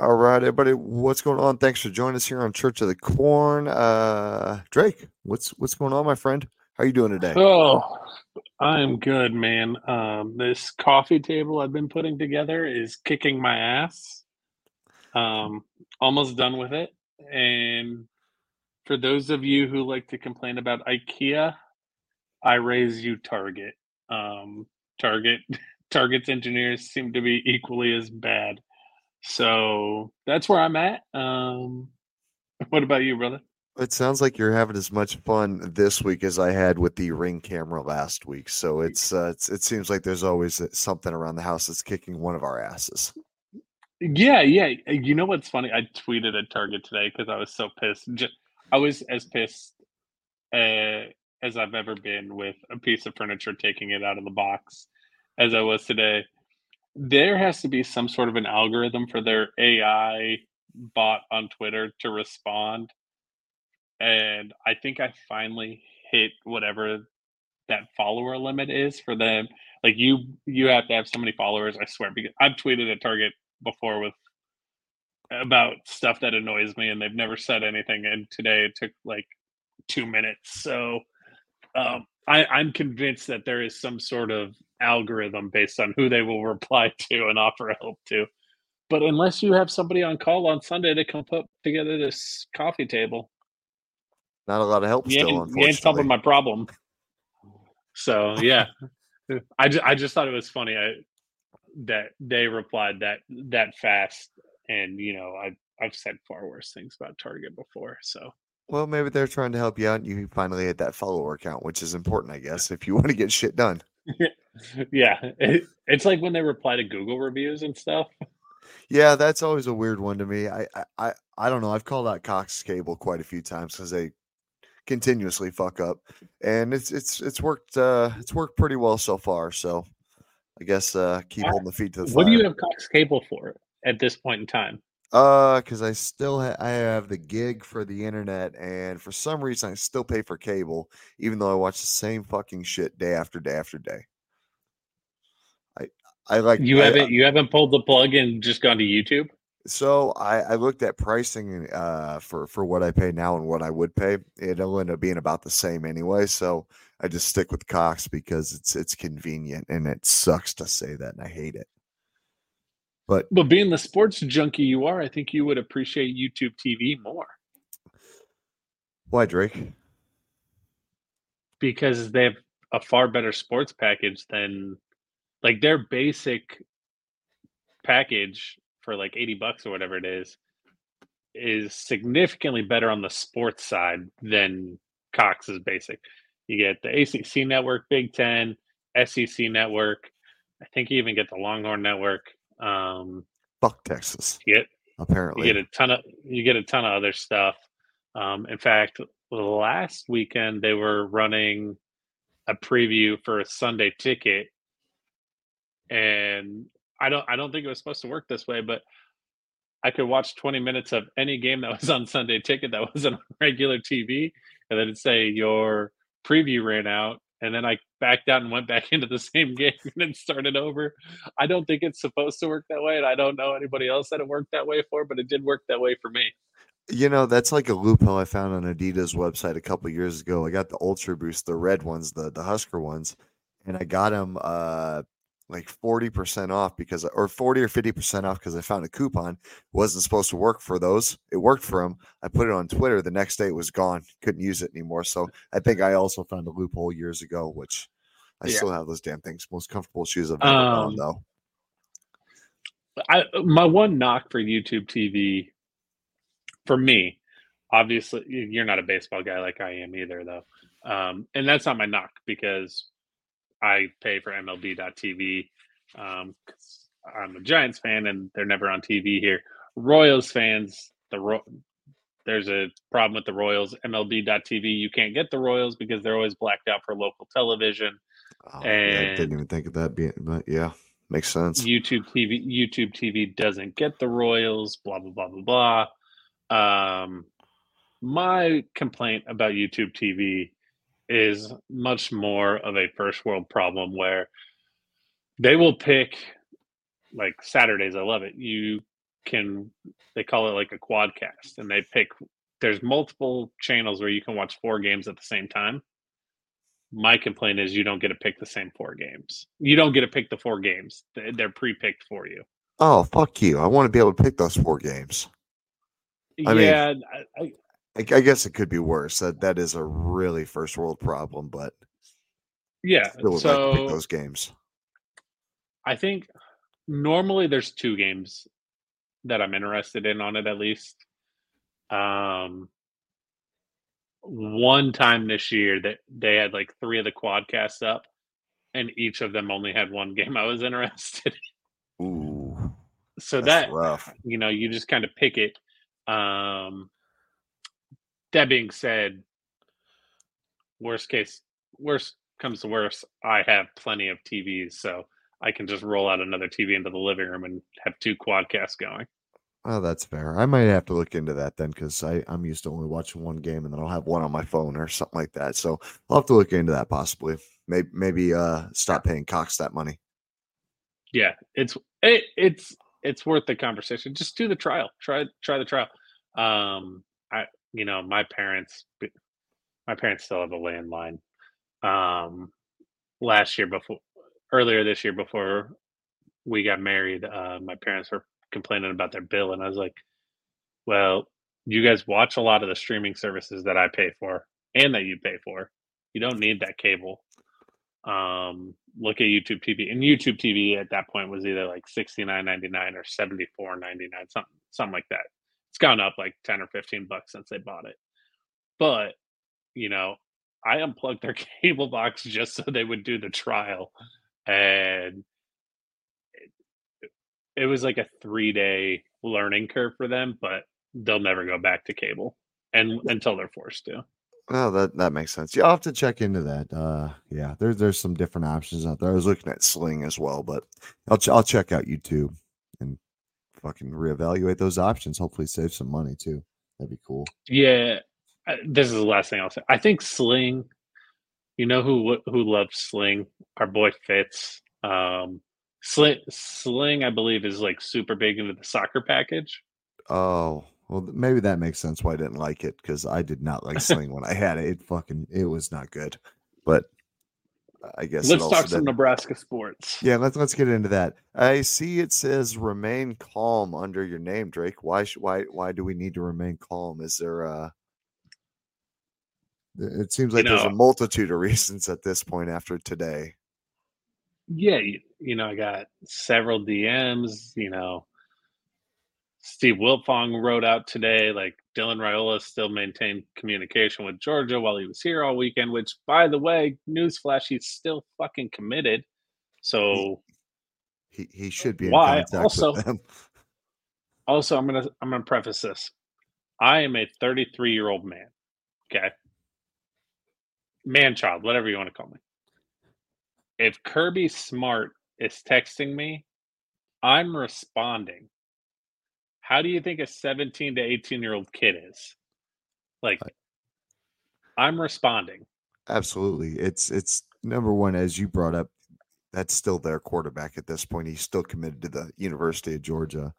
All right, everybody, what's going on? Thanks for joining us here on Church of the Corn. Uh, Drake, what's what's going on, my friend? How are you doing today? Oh, I'm good, man. Um, this coffee table I've been putting together is kicking my ass. Um, almost done with it. And for those of you who like to complain about IKEA, I raise you Target. Um, Target Target's engineers seem to be equally as bad. So that's where I'm at. Um, what about you, brother? It sounds like you're having as much fun this week as I had with the ring camera last week. So it's, uh, it's it seems like there's always uh, something around the house that's kicking one of our asses. Yeah, yeah. You know what's funny? I tweeted at Target today because I was so pissed. Just, I was as pissed uh, as I've ever been with a piece of furniture taking it out of the box as I was today. There has to be some sort of an algorithm for their AI bot on Twitter to respond and I think I finally hit whatever that follower limit is for them. Like you, you have to have so many followers. I swear, because I've tweeted at Target before with about stuff that annoys me, and they've never said anything. And today it took like two minutes. So um, I, I'm convinced that there is some sort of algorithm based on who they will reply to and offer help to. But unless you have somebody on call on Sunday to come put together this coffee table, not a lot of help you still, ain't, you ain't solving my problem. So yeah, I just, I just thought it was funny I, that they replied that that fast, and you know I I've said far worse things about Target before. So Well, maybe they're trying to help you out. And you finally hit that follower count, which is important, I guess, if you want to get shit done. yeah, it, it's like when they reply to Google reviews and stuff. Yeah, that's always a weird one to me. I I I, don't know. I've called out Cox Cable quite a few times because they continuously fuck up, and it's it's it's worked uh it's worked pretty well so far. So I guess uh keep holding the feet to the fire. What do you have Cox Cable for at this point in time? Uh, because I still ha- I have the gig for the internet, and for some reason I still pay for cable, even though I watch the same fucking shit day after day after day. I like You I- haven't you haven't pulled the plug and just gone to YouTube? So I, I looked at pricing uh, for for what I pay now and what I would pay. It'll end up being about the same anyway. So I just stick with Cox because it's it's convenient and it sucks to say that and I hate it. But But being the sports junkie you are, I think you would appreciate YouTube TV more why Drake? because they have a far better sports package than like their basic package for like 80 bucks or whatever it is is significantly better on the sports side than Cox's basic. You get the ACC network, Big 10, SEC network. I think you even get the Longhorn network. Um, Fuck Texas. you get you Apparently, get a ton of you get a ton of other stuff. Um, in fact, last weekend they were running a preview for a Sunday ticket, and I don't I don't think it was supposed to work this way, but I could watch 20 minutes of any game that was on Sunday ticket that wasn't on regular TV, and then it'd say your preview ran out, and then I backed out and went back into the same game and then started over. I don't think it's supposed to work that way, and I don't know anybody else that it worked that way for, but it did work that way for me. you know that's like a loophole I found on Adidas website a couple years ago. I got the Ultra Boost, the red ones, the the Husker ones, and I got them uh like 40% off because or 40 or 50% off because I found a coupon. It wasn't supposed to work for those. It worked for them. I put it on Twitter. The next day it was gone. Couldn't use it anymore. So I think I also found a loophole years ago, which I Yeah. still have those damn things. Most comfortable shoes I've ever owned Um, though. I my one knock for YouTube TV for me, obviously you're not a baseball guy like I am either though. Um, and that's not my knock because I pay for MLB.TV um, I'm a Giants fan and they're never on TV here. Royals fans, the Ro- there's a problem with the Royals. MLB.TV, you can't get the Royals because they're always blacked out for local television. Oh, yeah, I didn't even think of that being, but yeah, makes sense. YouTube TV YouTube TV doesn't get the Royals, blah blah blah blah blah. Um, my complaint about YouTube TV is much more of a first world problem where they will pick like Saturdays. I love it. You can they call it like a quadcast, and they pick. There's multiple channels where you can watch four games at the same time. My complaint is you don't get to pick the same four games. You don't get to pick the four games. They- They're pre-picked for you. Oh, fuck you. I want to be able to pick those four games. I mean- yeah, I, I, I, I guess it could be worse. That that is a really first world problem, but yeah. would like So those games. I think normally there's two games that I'm interested in on it at least. Um, one time this year that they had like three of the quadcasts up, and each of them only had one game I was interested. in. Ooh, So that's that rough. you know you just kind of pick it. Um, that being said, worst case, worst comes to worst, I have plenty of TVs, so I can just roll out another TV into the living room and have two quadcasts going. Oh, that's fair. I might have to look into that then because I'm used to only watching one game and then I'll have one on my phone or something like that. So I'll have to look into that possibly. Maybe maybe uh stop paying Cox that money. Yeah, it's it, it's it's worth the conversation. Just do the trial. Try try the trial. Um, I you know my parents my parents still have a landline. Um, last year before earlier this year before we got married, uh, my parents were complaining about their bill, and I was like, "Well, you guys watch a lot of the streaming services that I pay for and that you pay for. You don't need that cable. Um, look at YouTube TV, and YouTube TV at that point was either like sixty nine ninety nine or seventy four ninety nine, something something like that. It's gone up like ten or fifteen bucks since they bought it, but you know." I unplugged their cable box just so they would do the trial, and it, it was like a three day learning curve for them. But they'll never go back to cable, and until they're forced to. Oh, that that makes sense. Yeah, I'll have to check into that. Uh, yeah, there's there's some different options out there. I was looking at Sling as well, but I'll ch- I'll check out YouTube fucking reevaluate those options. Hopefully, save some money too. That'd be cool. Yeah, uh, this is the last thing I'll say. I think Sling. You know who who loves Sling? Our boy Fitz. Um, Sling, Sling, I believe, is like super big into the soccer package. Oh, well, maybe that makes sense why I didn't like it because I did not like Sling when I had it. It fucking it was not good. But I guess Let's talk some Nebraska sports. Yeah, let's let's get into that. I see it says remain calm under your name, Drake. Why why why do we need to remain calm? Is there uh it seems like there's a multitude of reasons at this point after today. Yeah, you, you know, I got several DMs. You know, Steve Wiltfong wrote out today, like Dylan Raiola still maintained communication with Georgia while he was here all weekend. Which, by the way, newsflash, he's still fucking committed. So, He he should be in Why? contact Also- also, I'm gonna I'm gonna preface this. I am a 33 year old man. Okay, man child, whatever you want to call me. If Kirby Smart is texting me, I'm responding. How do you think a 17 to 18 year old kid is? Like, I'm responding. Absolutely. It's it's number one, as you brought up, that's still their quarterback at this point. He's still committed to the University of Georgia.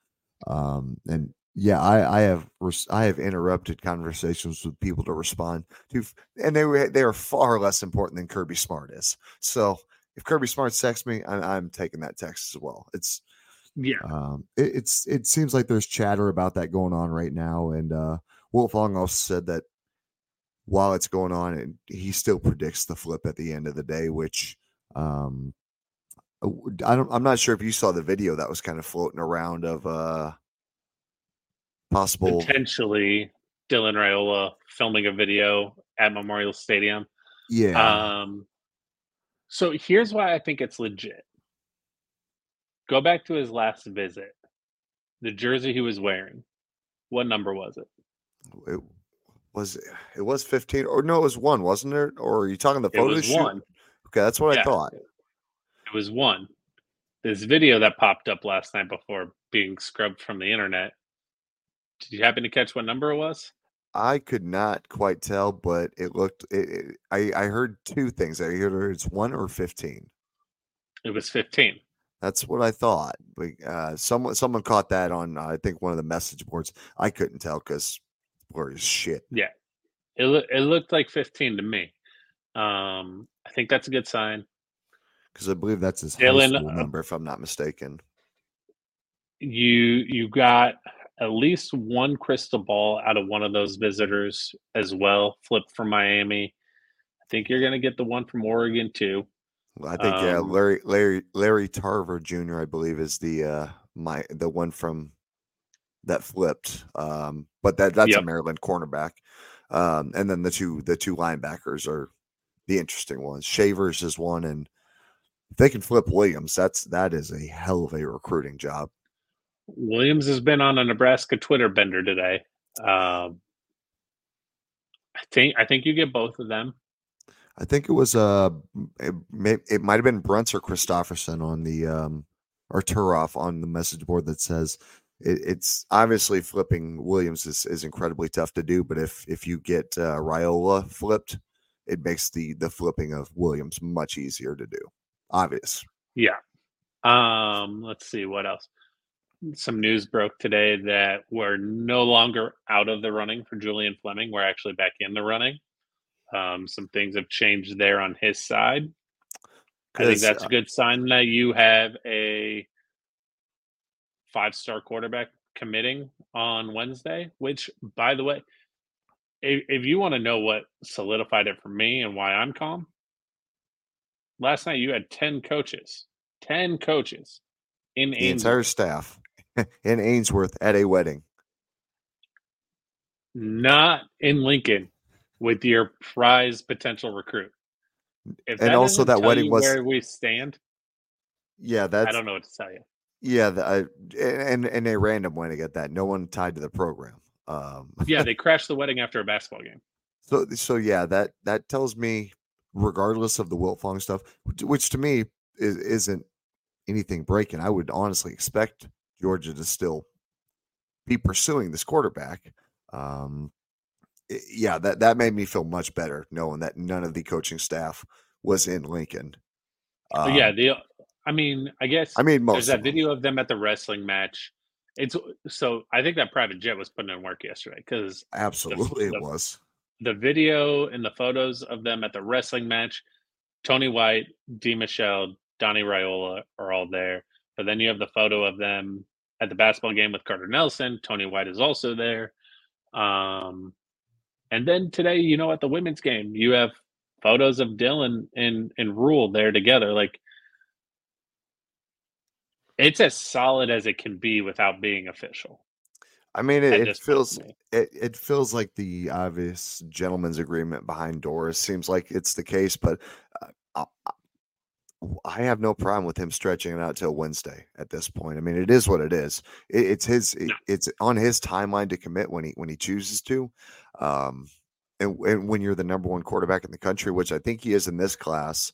Um, and yeah, I, I have res- I have interrupted conversations with people to respond to, and they were they are far less important than Kirby Smart is. So if Kirby Smart texts me, I'm, I'm taking that text as well. It's Yeah. um, it, it's it seems like there's chatter about that going on right now, and uh, Wiltfong also said that while it's going on, and he still predicts the flip at the end of the day, which um, I don't. I'm not sure if you saw the video that was kind of floating around of uh possible. Potentially, Dylan Raiola filming a video at Memorial Stadium. Yeah, Um, so here's why I think it's legit. Go back to his last visit. The jersey he was wearing. What number was it? It was it was 15 or no, it was one, wasn't it? Or are you talking the It photo was shoot? one. Okay, that's what I thought. It was one. This video that popped up last night before being scrubbed from the internet. Did you happen to catch what number it was? I could not quite tell, but it looked. It, it, I I heard two things. I heard it's one or 15. It was 15. That's what I thought. But uh, someone someone caught that on uh, I think one of the message boards. I couldn't tell because blurry as shit. Yeah, it, loo- it looked like 15 to me. Um, I think that's a good sign. Because I believe that's his high Dylan, school uh, number, if I'm not mistaken. You you got at least one crystal ball out of one of those visitors as well, flipped from Miami. I think you're going to get the one from Oregon too. I think yeah, Um, Larry Larry Larry Tarver Jr. I believe is the uh my the one from that flipped. Um, but that that's a Maryland cornerback. Um, and then the two the two linebackers are the interesting ones. Shavers is one, and if they can flip Williams, that's that is a hell of a recruiting job. Williams has been on a Nebraska Twitter bender today. Um, I think I think you get both of them. I think it was uh it, it might have been Brunts or Christofferson on the um or Turoff on the message board that says it, it's obviously flipping Williams is, is incredibly tough to do, but if if you get uh, Raiola flipped, it makes the the flipping of Williams much easier to do. Obvious. Yeah. Um, let's see what else. Some news broke today that we're no longer out of the running for Julian Fleming. We're actually back in the running. Um, some things have changed there on his side. I think that's a good sign that you have a five star quarterback committing on Wednesday, which, by the way, if, if you want to know what solidified it for me and why I'm calm, last night you had 10 coaches, 10 coaches in the Ainsworth, entire staff in Ainsworth at a wedding. not in Lincoln with your prize potential recruit. If And also that wedding was- where we stand. Yeah, I don't know what to tell you. yeah, the, I, and and a random wedding at that. No one tied to the program. Um, Yeah, they crashed the wedding after a basketball game. So so yeah, that that tells me, regardless of the Wiltfong stuff, which, to me is, isn't anything breaking. I would honestly expect Georgia to still be pursuing this quarterback. Um, yeah, that that made me feel much better knowing that none of the coaching staff was in Lincoln. But yeah, Um, the I mean, I guess I mean most there's that of video of them at the wrestling match. It's so I think that private jet was putting in work yesterday because Absolutely, it the- was. the video and the photos of them at the wrestling match, Tony White, D. Michelle, Donnie Raiola are all there. But then you have the photo of them at the basketball game with Carter Nelson. Tony White is also there. Um, and then today, you know, at the women's game, you have photos of Dylan and and Rhule there together. Like it's as solid as it can be without being official. I mean, it, it feels it, it feels like the obvious gentleman's agreement behind doors. Seems like it's the case but uh, I, have no problem with him stretching it out till wednesday at this point. I mean it is what it is. It, it's his it- it's on his timeline to commit when he when he chooses to um and, and when you're the number one quarterback in the country which i think he is in this class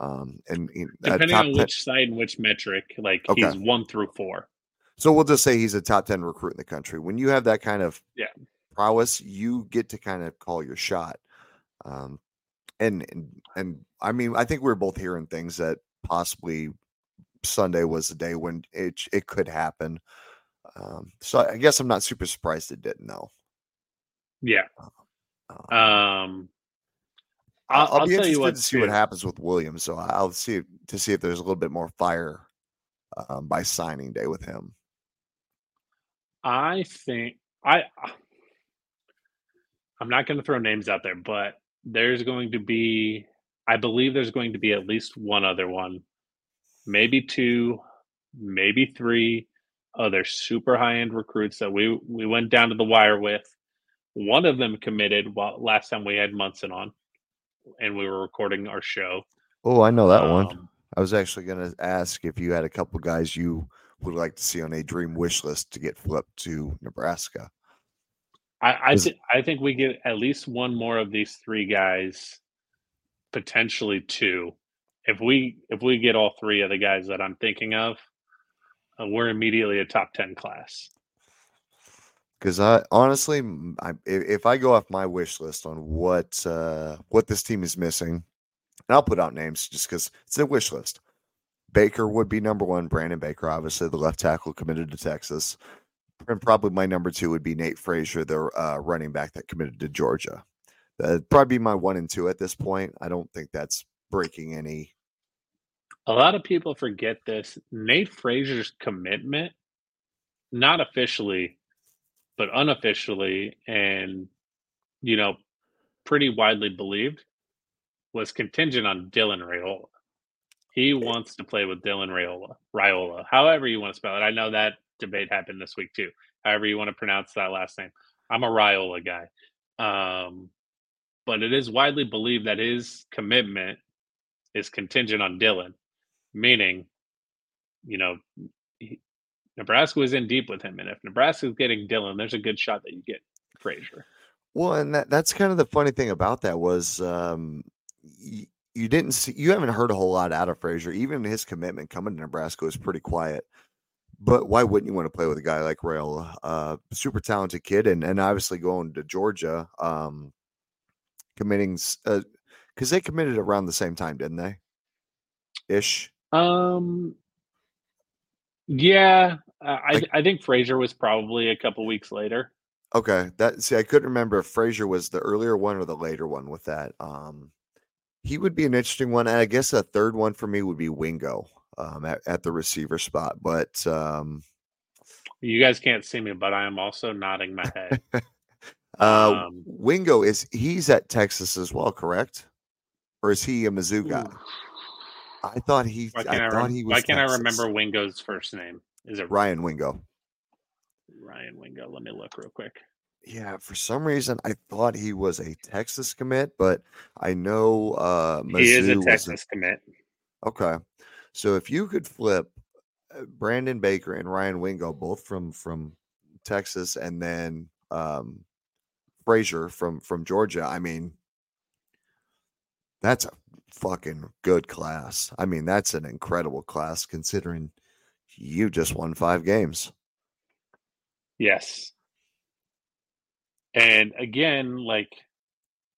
um and a Depending top on 10 which side and which metric, like Okay. he's one through four. So we'll just say he's a top 10 recruit in the country. When you have that kind of Yeah. prowess, you get to kind of call your shot. Um, and, and, and I mean, I think we are both hearing things that possibly Sunday was the day when it, it could happen. Um, so I guess I'm not super surprised it didn't though. Yeah. Um, Um, I'll, I'll, I'll be tell interested you what. to see what happens with Williams. So I'll see to see if there's a little bit more fire um, by signing day with him. I think I. I'm not going to throw names out there, but there's going to be. I believe there's going to be at least one other one, maybe two, maybe three other super high end recruits that we we went down to the wire with. One of them committed while last time we had Munson on, and we were recording our show. Oh, I know that one. Um, I was actually going to ask if you had a couple guys you would like to see on a dream wish list to get flipped to Nebraska. I I, th- I think we get at least one more of these three guys, potentially two. If we if we get all three of the guys that I'm thinking of, uh, we're immediately a top ten class. Because I honestly, I, if I go off my wish list on what uh, what this team is missing, and I'll put out names just because it's a wish list. Baker would be number one. Brandon Baker, obviously the left tackle committed to Texas, and probably my number two would be Nate Frazier, the uh, running back that committed to Georgia. That'd probably be my one and two at this point. I don't think that's breaking any. A lot of people forget this. Nate Frazier's commitment, not officially, but unofficially, and you know, pretty widely believed, was contingent on Dylan Raiola. He wants to play with Dylan Raiola, Raiola, however you want to spell it. I know that debate happened this week too. However you want to pronounce that last name. I'm a Raiola guy. Um, but it is widely believed that his commitment is contingent on Dylan, meaning, you know, Nebraska was in deep with him, and if Nebraska is getting Dylan, there's a good shot that you get Frazier. Well, and that that's kind of the funny thing about that was um, y- you didn't see you haven't heard a whole lot out of Frazier. Even his commitment coming to Nebraska was pretty quiet. But why wouldn't you want to play with a guy like Rail? Uh, super talented kid, and and obviously going to Georgia, um, committing because uh, they committed around the same time, didn't they? Ish. Um. Yeah, I I think Frazier was probably a couple weeks later. Okay, that see, I couldn't remember if Frazier was the earlier one or the later one with that. Um, he would be an interesting one, and I guess a third one for me would be Wingo um, at, at the receiver spot. But um, you guys can't see me, but I am also nodding my head. uh, um, Wingo is he's at Texas as well, correct? Or is he a Mizzou guy? I thought he. I, I thought he was. Why can't Texas. I remember Wingo's first name? Is it Ryan Wingo? Ryan Wingo. Let me look real quick. Yeah, for some reason I thought he was a Texas commit, but I know uh Mizzou he is a Texas a, commit. Okay, so if you could flip uh, Brandon Baker and Ryan Wingo, both from from Texas, and then um, Frazier from from Georgia, I mean, that's a fucking good class. I mean, that's an incredible class considering you just won five games. Yes. And again, like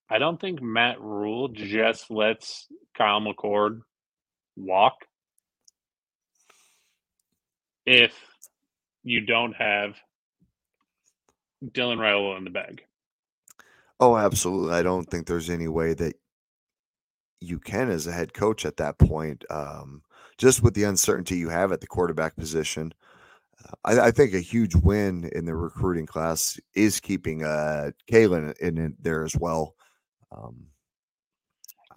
I don't think Matt Rhule just lets Kyle McCord walk if you don't have Dylan Raiola in the bag. Oh, absolutely. I don't think there's any way that you can as a head coach at that point. Um, just with the uncertainty you have at the quarterback position. Uh, I, I, think a huge win in the recruiting class is keeping uh, Kaelin in, in there as well. Um,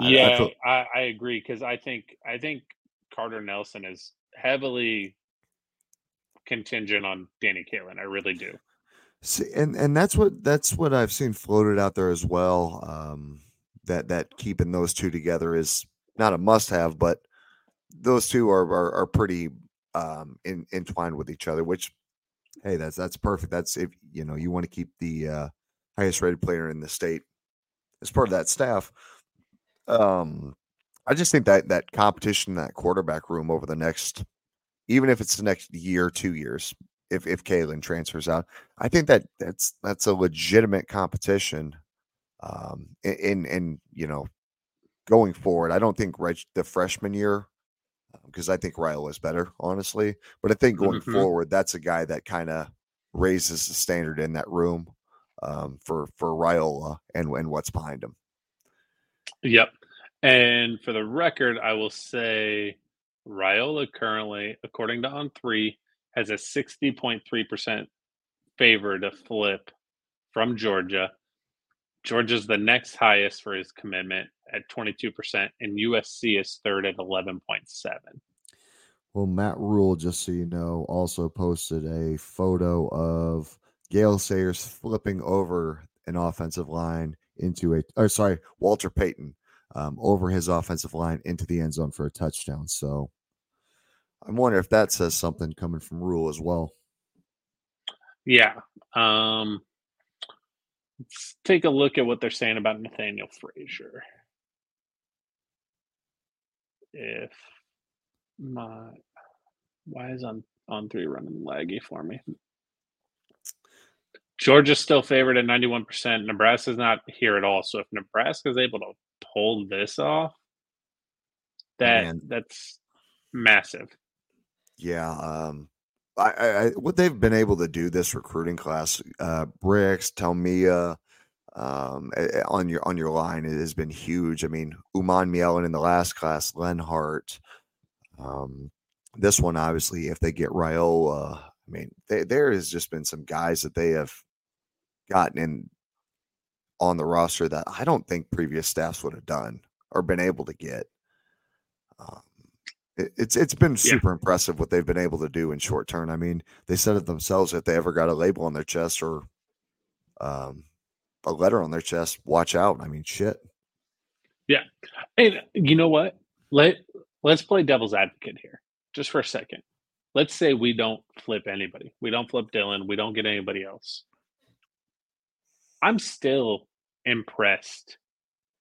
yeah, I, I, feel- I, I agree because I think I think Carter Nelson is heavily contingent on Danny Kaelin. I really do. See, and and that's what that's what I've seen floated out there as well. Um, that that keeping those two together is not a must have, but those two are are, are pretty um, in, entwined with each other. Which, hey, that's that's perfect. That's if you know you want to keep the uh, highest rated player in the state as part of that staff. Um, I just think that that competition, that quarterback room over the next even if it's the next year, two years, if if Kaelin transfers out, I think that that's that's a legitimate competition. Um, in in you know, going forward, I don't think Reg, the freshman year because um, I think Ryle is better, honestly. But I think going mm-hmm. forward, that's a guy that kind of raises the standard in that room um, for for Raiola and and what's behind him. Yep. And for the record, I will say Raiola currently, according to On3, has a 60.3% favor to flip from Georgia. Georgia's the next highest for his commitment at 22%, and USC is third at 11.7. Well, Matt Rhule, just so you know, also posted a photo of Gale Sayers flipping over an offensive line into a, or sorry, Walter Payton um, over his offensive line into the end zone for a touchdown. So I'm wondering if that says something coming from Rhule as well. Yeah. Um, Let's take a look at what they're saying about Nathaniel Frazier. If my why is on on three running laggy for me? Georgia's still favored at 91%. Nebraska's not here at all. So if Nebraska's able to pull this off, that Man. that's massive. Yeah. Um I, I, what they've been able to do this recruiting class, uh, Bricks, Telmia, um, on your on your line, it has been huge. I mean, Uman Mielen in the last class, Lenhart. Um, this one, obviously, if they get Raiola, I mean, they, there has just been some guys that they have gotten in on the roster that I don't think previous staffs would have done or been able to get. Um, it's it's been super yeah. impressive what they've been able to do in short term. I mean, they said it themselves if they ever got a label on their chest or um, a letter on their chest, watch out. I mean, shit. Yeah, and you know what? Let let's play devil's advocate here, just for a second. Let's say we don't flip anybody. We don't flip Dylan. We don't get anybody else. I'm still impressed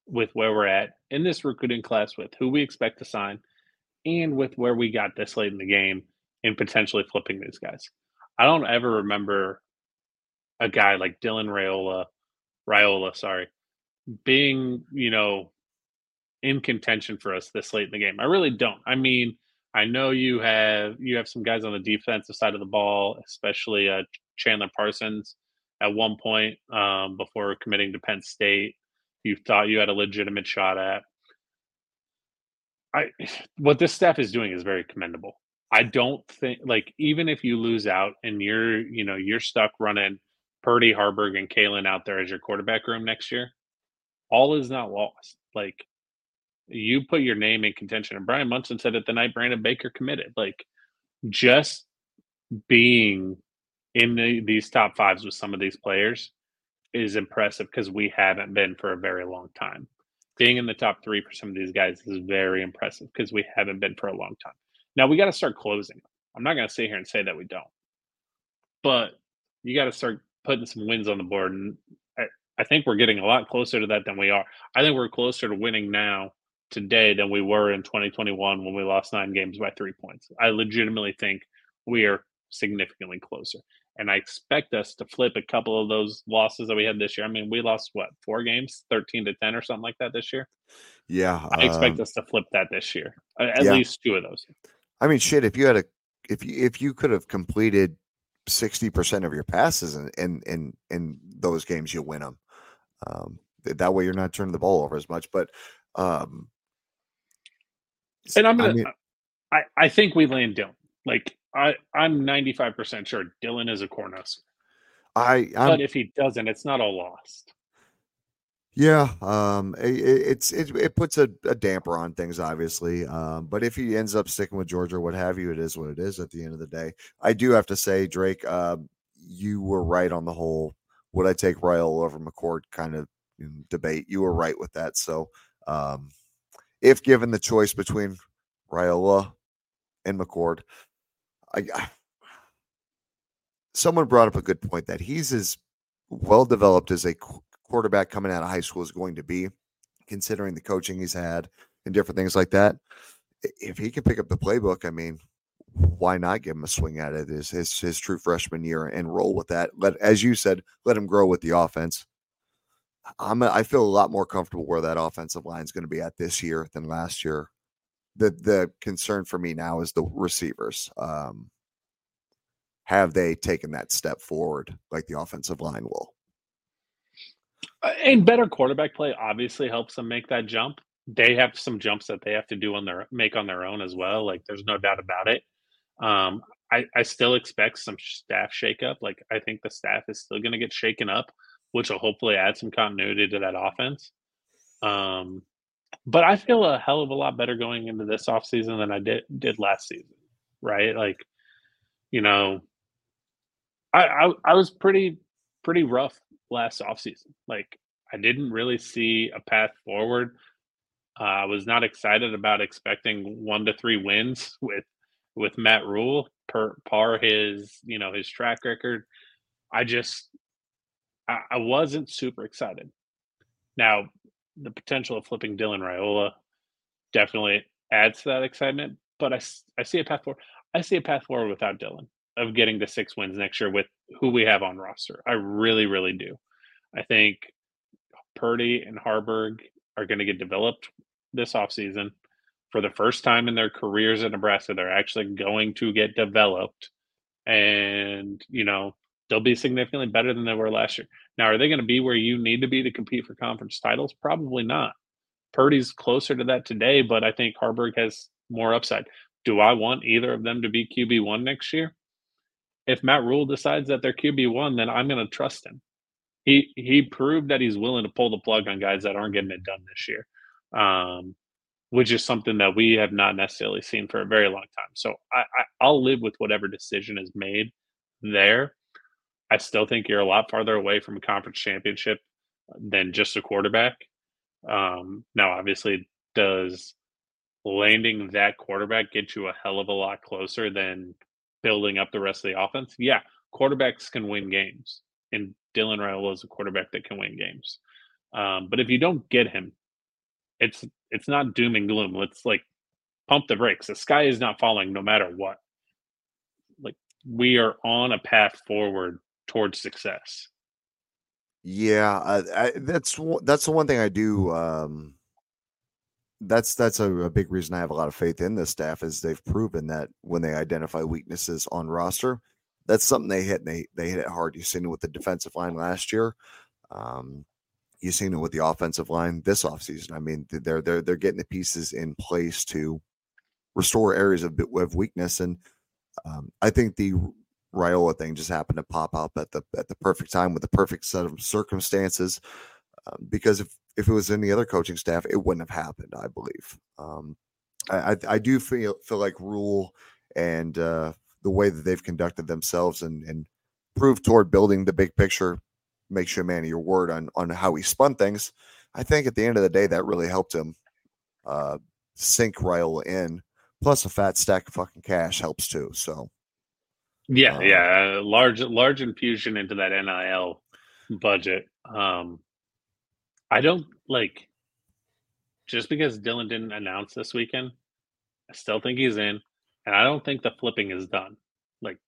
with where we're at in this recruiting class with who we expect to sign and with where we got this late in the game and potentially flipping these guys. I don't ever remember a guy like Dylan Rayola, Raiola, sorry, being, you know, in contention for us this late in the game. I really don't. I mean, I know you have you have some guys on the defensive side of the ball, especially uh, Chandler Parsons. At one point, um, before committing to Penn State, you thought you had a legitimate shot at. I what this staff is doing is very commendable. I don't think like even if you lose out and you're you know you're stuck running Purdy, Haarberg, and Kaelin out there as your quarterback room next year, all is not lost. Like you put your name in contention, and Brian Munson said it the night Brandon Baker committed. Like just being in the, these top fives with some of these players is impressive because we haven't been for a very long time being in the top three for some of these guys is very impressive because we haven't been for a long time. Now we got to start closing. I'm not going to sit here and say that we don't, but you got to start putting some wins on the board. And I, I think we're getting a lot closer to that than we are. I think we're closer to winning now today than we were in 2021 when we lost nine games by three points. I legitimately think we are significantly closer and I expect us to flip a couple of those losses that we had this year. I mean, we lost what four games, thirteen to ten or something like that this year. Yeah, I expect um, us to flip that this year. At yeah. least two of those. I mean, shit. If you had a, if you if you could have completed sixty percent of your passes in in in, in those games, you win them. Um, that way, you're not turning the ball over as much. But, um, and I'm gonna. I, mean, I, I think we land down. Like I I'm 95% sure Dylan is a Cornhusker. I I'm, but if he doesn't, it's not all lost. Yeah, um, it, it's it, it puts a, a, damper on things, obviously. Um, but if he ends up sticking with Georgia, what have you, it is what it is. At the end of the day, I do have to say, Drake, uh, you were right on the whole. Would I take Raiola over McCord kind of debate? You were right with that. So, um, if given the choice between Raiola and McCord, I, I someone brought up a good point that he's as well developed as a quarterback coming out of high school is going to be, considering the coaching he's had and different things like that. If he can pick up the playbook, I mean, why not give him a swing at it? Is his his true freshman year and roll with that? Let as you said, let him grow with the offense. I'm a, I feel a lot more comfortable where that offensive line is going to be at this year than last year the the concern for me now is the receivers. Um, have they taken that step forward like the offensive line will? Uh, and better quarterback play obviously helps them make that jump. They have some jumps that they have to do on their make on their own as well. Like there's no doubt about it. Um, I, I still expect some staff shakeup. Like I think the staff is still going to get shaken up, which will hopefully add some continuity to that offense. Um, but I feel a hell of a lot better going into this offseason than I did did last season. Right? Like, you know, I, I I was pretty pretty rough last offseason. Like I didn't really see a path forward. Uh, I was not excited about expecting one to three wins with with Matt Rhule per par his you know his track record. I just I, I wasn't super excited. Now, the potential of flipping Dylan Raiola definitely adds to that excitement, but I, I see a path forward. I see a path forward without Dylan of getting the six wins next year with who we have on roster. I really, really do. I think Purdy and Haarberg are going to get developed this offseason. For the first time in their careers at Nebraska, they're actually going to get developed. And, you know, they'll be significantly better than they were last year. Now, are they going to be where you need to be to compete for conference titles? Probably not. Purdy's closer to that today, but I think Haarberg has more upside. Do I want either of them to be QB1 next year? If Matt Rhule decides that they're QB1, then I'm going to trust him. He he proved that he's willing to pull the plug on guys that aren't getting it done this year, um, which is something that we have not necessarily seen for a very long time. So I, I I'll live with whatever decision is made there. I still think you're a lot farther away from a conference championship than just a quarterback. Um, now, obviously, does landing that quarterback get you a hell of a lot closer than building up the rest of the offense? Yeah, quarterbacks can win games, and Dylan Raiola is a quarterback that can win games. Um, but if you don't get him, it's it's not doom and gloom. Let's like pump the brakes. The sky is not falling no matter what. Like we are on a path forward towards success. Yeah, I, I, that's that's the one thing I do. Um, that's that's a, a, big reason I have a lot of faith in this staff is they've proven that when they identify weaknesses on roster, that's something they hit. And they they hit it hard. You've seen it with the defensive line last year. Um, you've seen it with the offensive line this offseason. I mean, they're they're they're getting the pieces in place to restore areas of, of weakness, and um, I think the Raiola thing just happened to pop up at the at the perfect time with the perfect set of circumstances. Um, because if if it was any other coaching staff, it wouldn't have happened. I believe. Um, I, I, I do feel feel like Rhule and uh, the way that they've conducted themselves and and proved toward building the big picture makes you a man of your word on on how he spun things. I think at the end of the day, that really helped him uh, sink Raiola in. Plus, a fat stack of fucking cash helps too. So. Yeah, um, yeah, large large infusion into that NIL budget. Um I don't like just because Dylan didn't announce this weekend, I still think he's in, and I don't think the flipping is done. Like,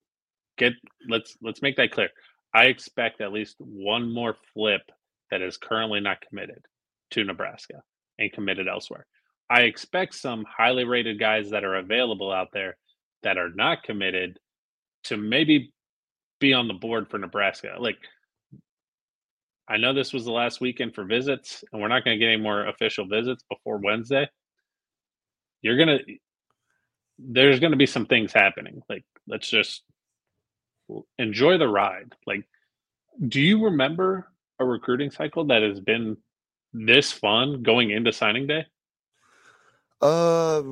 get let's let's make that clear. I expect at least one more flip that is currently not committed to Nebraska and committed elsewhere. I expect some highly rated guys that are available out there that are not committed to maybe be on the board for Nebraska. Like I know this was the last weekend for visits, and we're not going to get any more official visits before Wednesday. You're gonna there's going to be some things happening. Like let's just enjoy the ride. Like, do you remember a recruiting cycle that has been this fun going into signing day? Uh,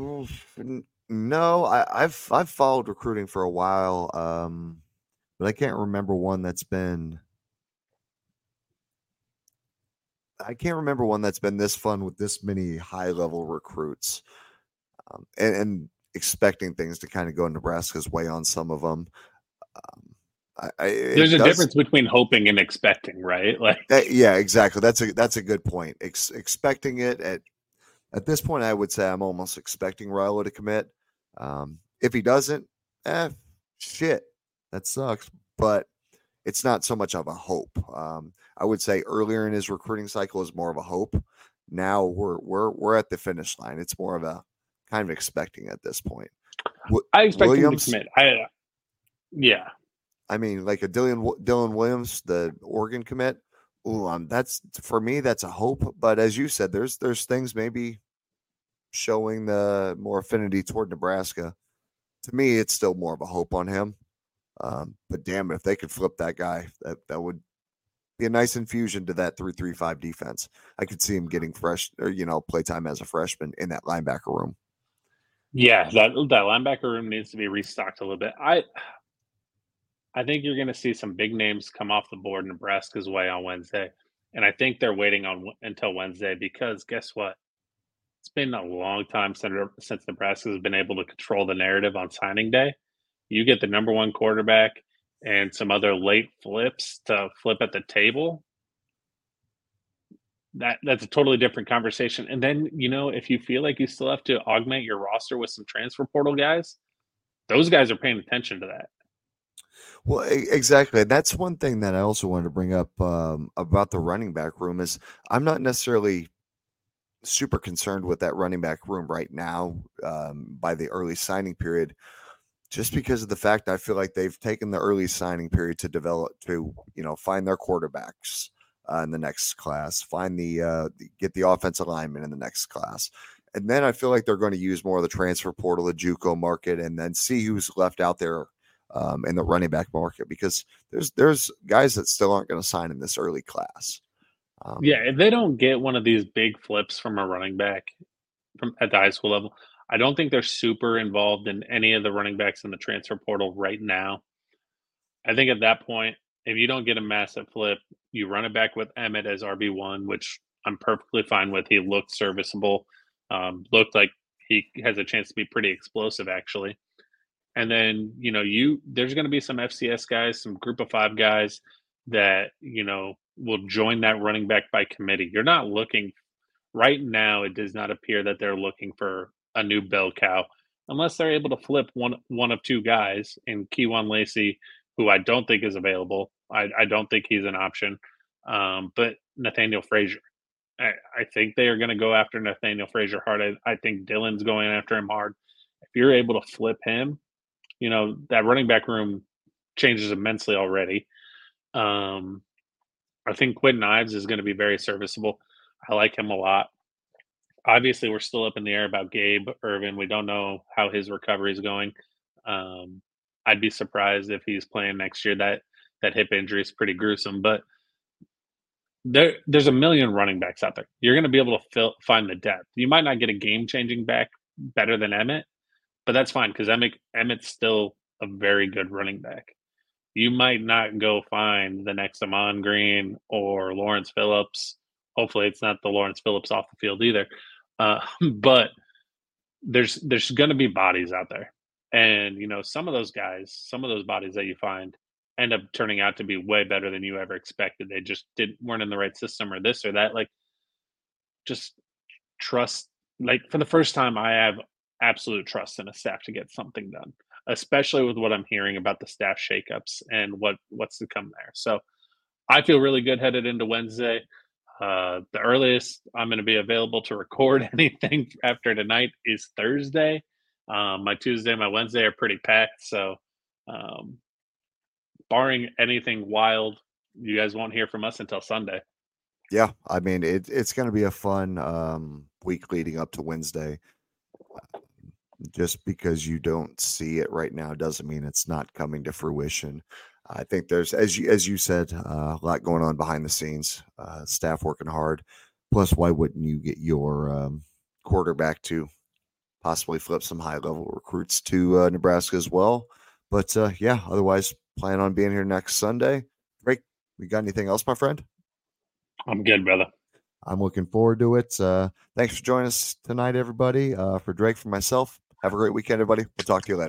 no, I, have I've followed recruiting for a while, um, but I can't remember one that's been. I can't remember one that's been this fun with this many high level recruits, um, and, and, expecting things to kind of go Nebraska's way on some of them. Um, I, I, There's a does, difference between hoping and expecting, right? Like, that, yeah, exactly. That's a that's a good point. Ex- expecting it at at this point, I would say I'm almost expecting Raiola to commit. Um, if he doesn't, eh, shit, that sucks. But it's not so much of a hope. Um, I would say earlier in his recruiting cycle is more of a hope. Now we're we're we're at the finish line. It's more of a kind of expecting at this point. I expect Williams, him to commit. I, yeah. I mean, like a Dylan Dylan Williams, the Oregon commit. Ooh, um, that's for me. That's a hope. But as you said, there's there's things maybe showing the more affinity toward Nebraska. To me, it's still more of a hope on him. Um, but damn it, if they could flip that guy, that that would be a nice infusion to that three three five defense. I could see him getting fresh, or you know, playtime as a freshman in that linebacker room. Yeah, that that linebacker room needs to be restocked a little bit. I I think you're going to see some big names come off the board Nebraska's way on Wednesday, and I think they're waiting on until Wednesday because guess what? It's been a long time since, since Nebraska has been able to control the narrative on signing day. You get the number one quarterback and some other late flips to flip at the table, that that's a totally different conversation. And then, you know, if you feel like you still have to augment your roster with some transfer portal guys, those guys are paying attention to that. Well, exactly. That's one thing that I also wanted to bring up um, about the running back room is I'm not necessarily super concerned with that running back room right now um, by the early signing period, just because of the fact I feel like they've taken the early signing period to develop to you know find their quarterbacks uh, in the next class, find the uh, get the offensive lineman in the next class. And then I feel like they're going to use more of the transfer portal, the JUCO market, and then see who's left out there um, in the running back market because there's there's guys that still aren't going to sign in this early class. Um, yeah, if they don't get one of these big flips from a running back from at the high school level, I don't think they're super involved in any of the running backs in the transfer portal right now. I think at that point, if you don't get a massive flip, you run it back with Emmett as RB one, which I'm perfectly fine with. He looked serviceable, um, looked like he has a chance to be pretty explosive actually. And then you know you there's going to be some FCS guys, some Group of Five guys that you know will join that running back by committee. You're not looking right now. It does not appear that they're looking for a new bell cow unless they're able to flip one one of two guys in Kewan Lacy, who I don't think is available. I, I don't think he's an option. Um, but Nathaniel Frazier. I, I think they are going to go after Nathaniel Frazier hard. I, I think Dylan's going after him hard. If you're able to flip him, you know, that running back room changes immensely already. Um, I think Kwinten Ives is going to be very serviceable. I like him a lot. Obviously, we're still up in the air about Gabe Ervin. We don't know how his recovery is going. Um, I'd be surprised if he's playing next year. That that hip injury is pretty gruesome, but there there's a million running backs out there. You're going to be able to fill, find the depth. You might not get a game changing back better than Emmett, but that's fine because Emmett Emmett's still a very good running back you might not go find the next Ahman Green or Lawrence Phillips. Hopefully, it's not the Lawrence Phillips off the field either. Uh, but there's there's going to be bodies out there, and you know some of those guys, some of those bodies that you find end up turning out to be way better than you ever expected. They just didn't weren't in the right system or this or that. Like, just trust. Like for the first time, I have absolute trust in a staff to get something done especially with what I'm hearing about the staff shakeups and what what's to come there. So I feel really good headed into Wednesday. Uh, the earliest I'm going to be available to record anything after tonight is Thursday. Um, my Tuesday, my Wednesday are pretty packed. So, um, barring anything wild, you guys won't hear from us until Sunday. Yeah, I mean it, it's going to be a fun um, week leading up to Wednesday just because you don't see it right now doesn't mean it's not coming to fruition. I think there's, as you as you said, uh, a lot going on behind the scenes. Uh, staff working hard. Plus, why wouldn't you get your um, quarterback to possibly flip some high level recruits to uh, Nebraska as well? But uh, yeah, otherwise, plan on being here next Sunday. Drake, we got anything else, my friend? I'm good, brother. I'm looking forward to it. Uh, thanks for joining us tonight, everybody. Uh, for Drake, for myself, have a great weekend, everybody. We'll talk to you later.